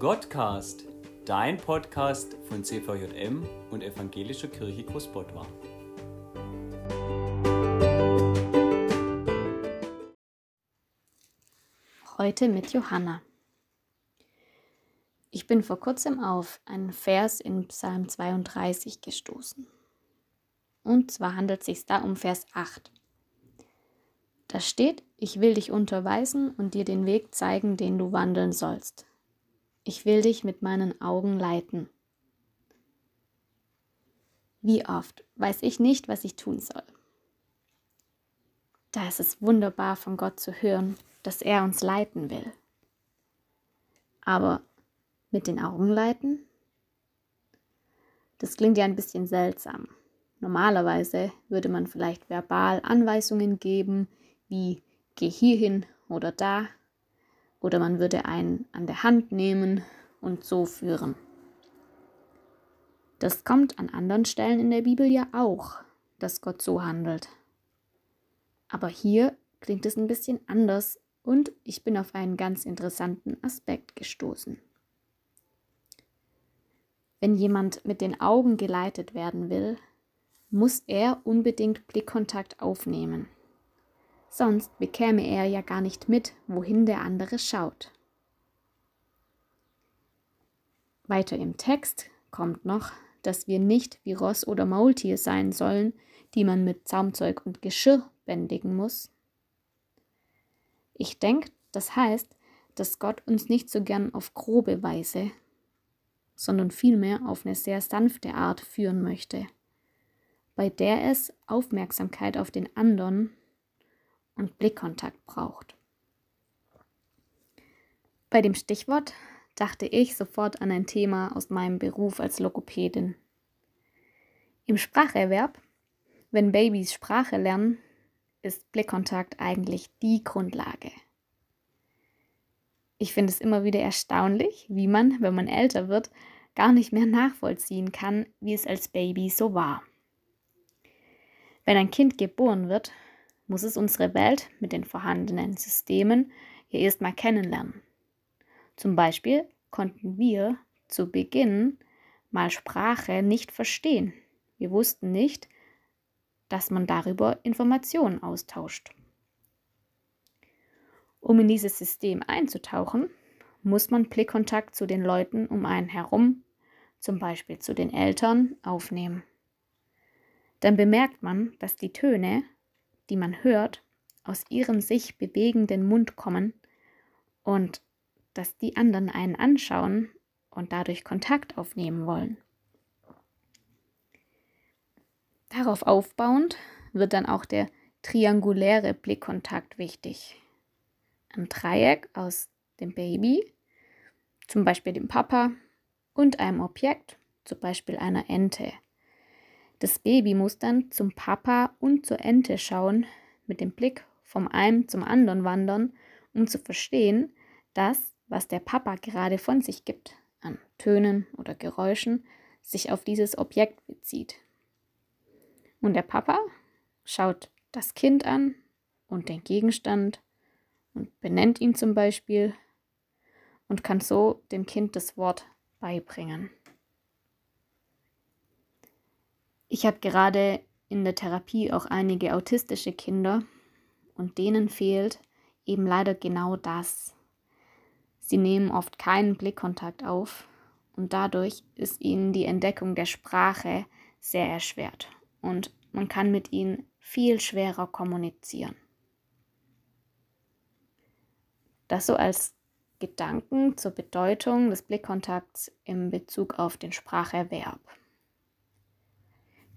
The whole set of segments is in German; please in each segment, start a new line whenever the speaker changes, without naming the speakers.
Gottcast, dein Podcast von CVJM und Evangelischer Kirche Großbottwar.
Heute mit Johanna. Ich bin vor kurzem auf einen Vers in Psalm 32 gestoßen. Und zwar handelt es sich da um Vers 8. Da steht, ich will dich unterweisen und dir den Weg zeigen, den du wandeln sollst. Ich will dich mit meinen Augen leiten. Wie oft weiß ich nicht, was ich tun soll. Da ist es wunderbar von Gott zu hören, dass er uns leiten will. Aber mit den Augen leiten? Das klingt ja ein bisschen seltsam. Normalerweise würde man vielleicht verbal Anweisungen geben, wie geh hierhin oder da oder man würde einen an der Hand nehmen und so führen. Das kommt an anderen Stellen in der Bibel ja auch, dass Gott so handelt. Aber hier klingt es ein bisschen anders und ich bin auf einen ganz interessanten Aspekt gestoßen. Wenn jemand mit den Augen geleitet werden will, muss er unbedingt Blickkontakt aufnehmen. Sonst bekäme er ja gar nicht mit, wohin der andere schaut. Weiter im Text kommt noch, dass wir nicht wie Ross oder Maultier sein sollen, die man mit Zaumzeug und Geschirr bändigen muss. Ich denke, das heißt, dass Gott uns nicht so gern auf grobe Weise, sondern vielmehr auf eine sehr sanfte Art führen möchte, bei der es Aufmerksamkeit auf den anderen und Blickkontakt braucht. Bei dem Stichwort dachte ich sofort an ein Thema aus meinem Beruf als Logopädin. Im Spracherwerb, wenn Babys Sprache lernen, ist Blickkontakt eigentlich die Grundlage. Ich finde es immer wieder erstaunlich, wie man, wenn man älter wird, gar nicht mehr nachvollziehen kann, wie es als Baby so war. Wenn ein Kind geboren wird, muss es unsere Welt mit den vorhandenen Systemen hier erstmal kennenlernen. Zum Beispiel konnten wir zu Beginn mal Sprache nicht verstehen. Wir wussten nicht, dass man darüber Informationen austauscht. Um in dieses System einzutauchen, muss man Blickkontakt zu den Leuten um einen herum, zum Beispiel zu den Eltern, aufnehmen. Dann bemerkt man, dass die Töne, die man hört, aus ihrem sich bewegenden Mund kommen und dass die anderen einen anschauen und dadurch Kontakt aufnehmen wollen. Darauf aufbauend wird dann auch der trianguläre Blickkontakt wichtig. Ein Dreieck aus dem Baby, zum Beispiel dem Papa, und einem Objekt, zum Beispiel einer Ente. Das Baby muss dann zum Papa und zur Ente schauen, mit dem Blick vom einen zum anderen wandern, um zu verstehen, dass, was der Papa gerade von sich gibt, an Tönen oder Geräuschen, sich auf dieses Objekt bezieht. Und der Papa schaut das Kind an und den Gegenstand und benennt ihn zum Beispiel und kann so dem Kind das Wort beibringen. Ich habe gerade in der Therapie auch einige autistische Kinder und denen fehlt eben leider genau das. Sie nehmen oft keinen Blickkontakt auf und dadurch ist ihnen die Entdeckung der Sprache sehr erschwert und man kann mit ihnen viel schwerer kommunizieren. Das so als Gedanken zur Bedeutung des Blickkontakts im Bezug auf den Spracherwerb.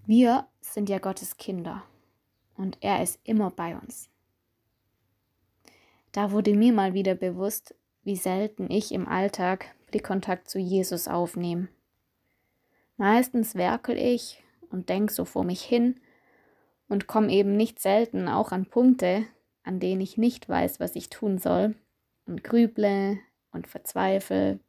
Wir sind ja Gottes Kinder und er ist immer bei uns. Da wurde mir mal wieder bewusst, wie selten ich im Alltag Blickkontakt zu Jesus aufnehme. Meistens werkel ich und denke so vor mich hin und komme eben nicht selten auch an Punkte, an denen ich nicht weiß, was ich tun soll und grüble und verzweifle.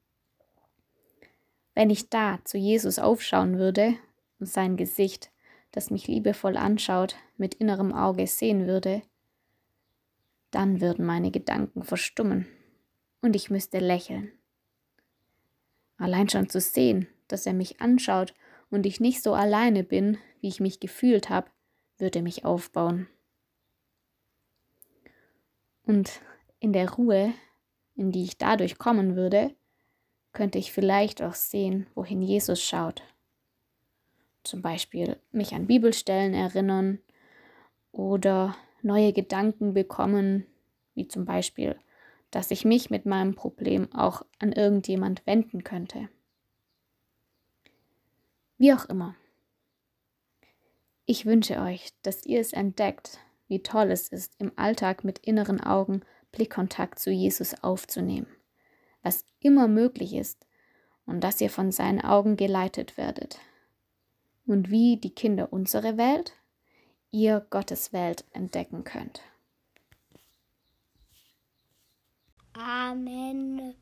Wenn ich da zu Jesus aufschauen würde und sein Gesicht, das mich liebevoll anschaut, mit innerem Auge sehen würde, dann würden meine Gedanken verstummen und ich müsste lächeln. Allein schon zu sehen, dass er mich anschaut und ich nicht so alleine bin, wie ich mich gefühlt habe, würde mich aufbauen. Und in der Ruhe, in die ich dadurch kommen würde, könnte ich vielleicht auch sehen, wohin Jesus schaut. Zum Beispiel mich an Bibelstellen erinnern oder neue Gedanken bekommen, wie zum Beispiel, dass ich mich mit meinem Problem auch an irgendjemand wenden könnte. Wie auch immer. Ich wünsche euch, dass ihr es entdeckt, wie toll es ist, im Alltag mit inneren Augen Blickkontakt zu Jesus aufzunehmen, was immer möglich ist, und dass ihr von seinen Augen geleitet werdet. Und wie die Kinder unserer Welt, ihr Gottes Welt entdecken könnt.
Amen.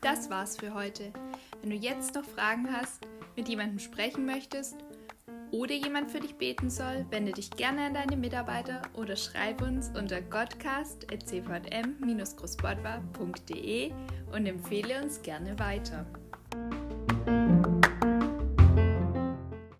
Das war's für heute. Wenn du jetzt noch Fragen hast, mit jemandem sprechen möchtest oder jemand für dich beten soll, wende dich gerne an deine Mitarbeiter oder schreib uns unter godcast.cvm-großbordwa.de und empfehle uns gerne weiter.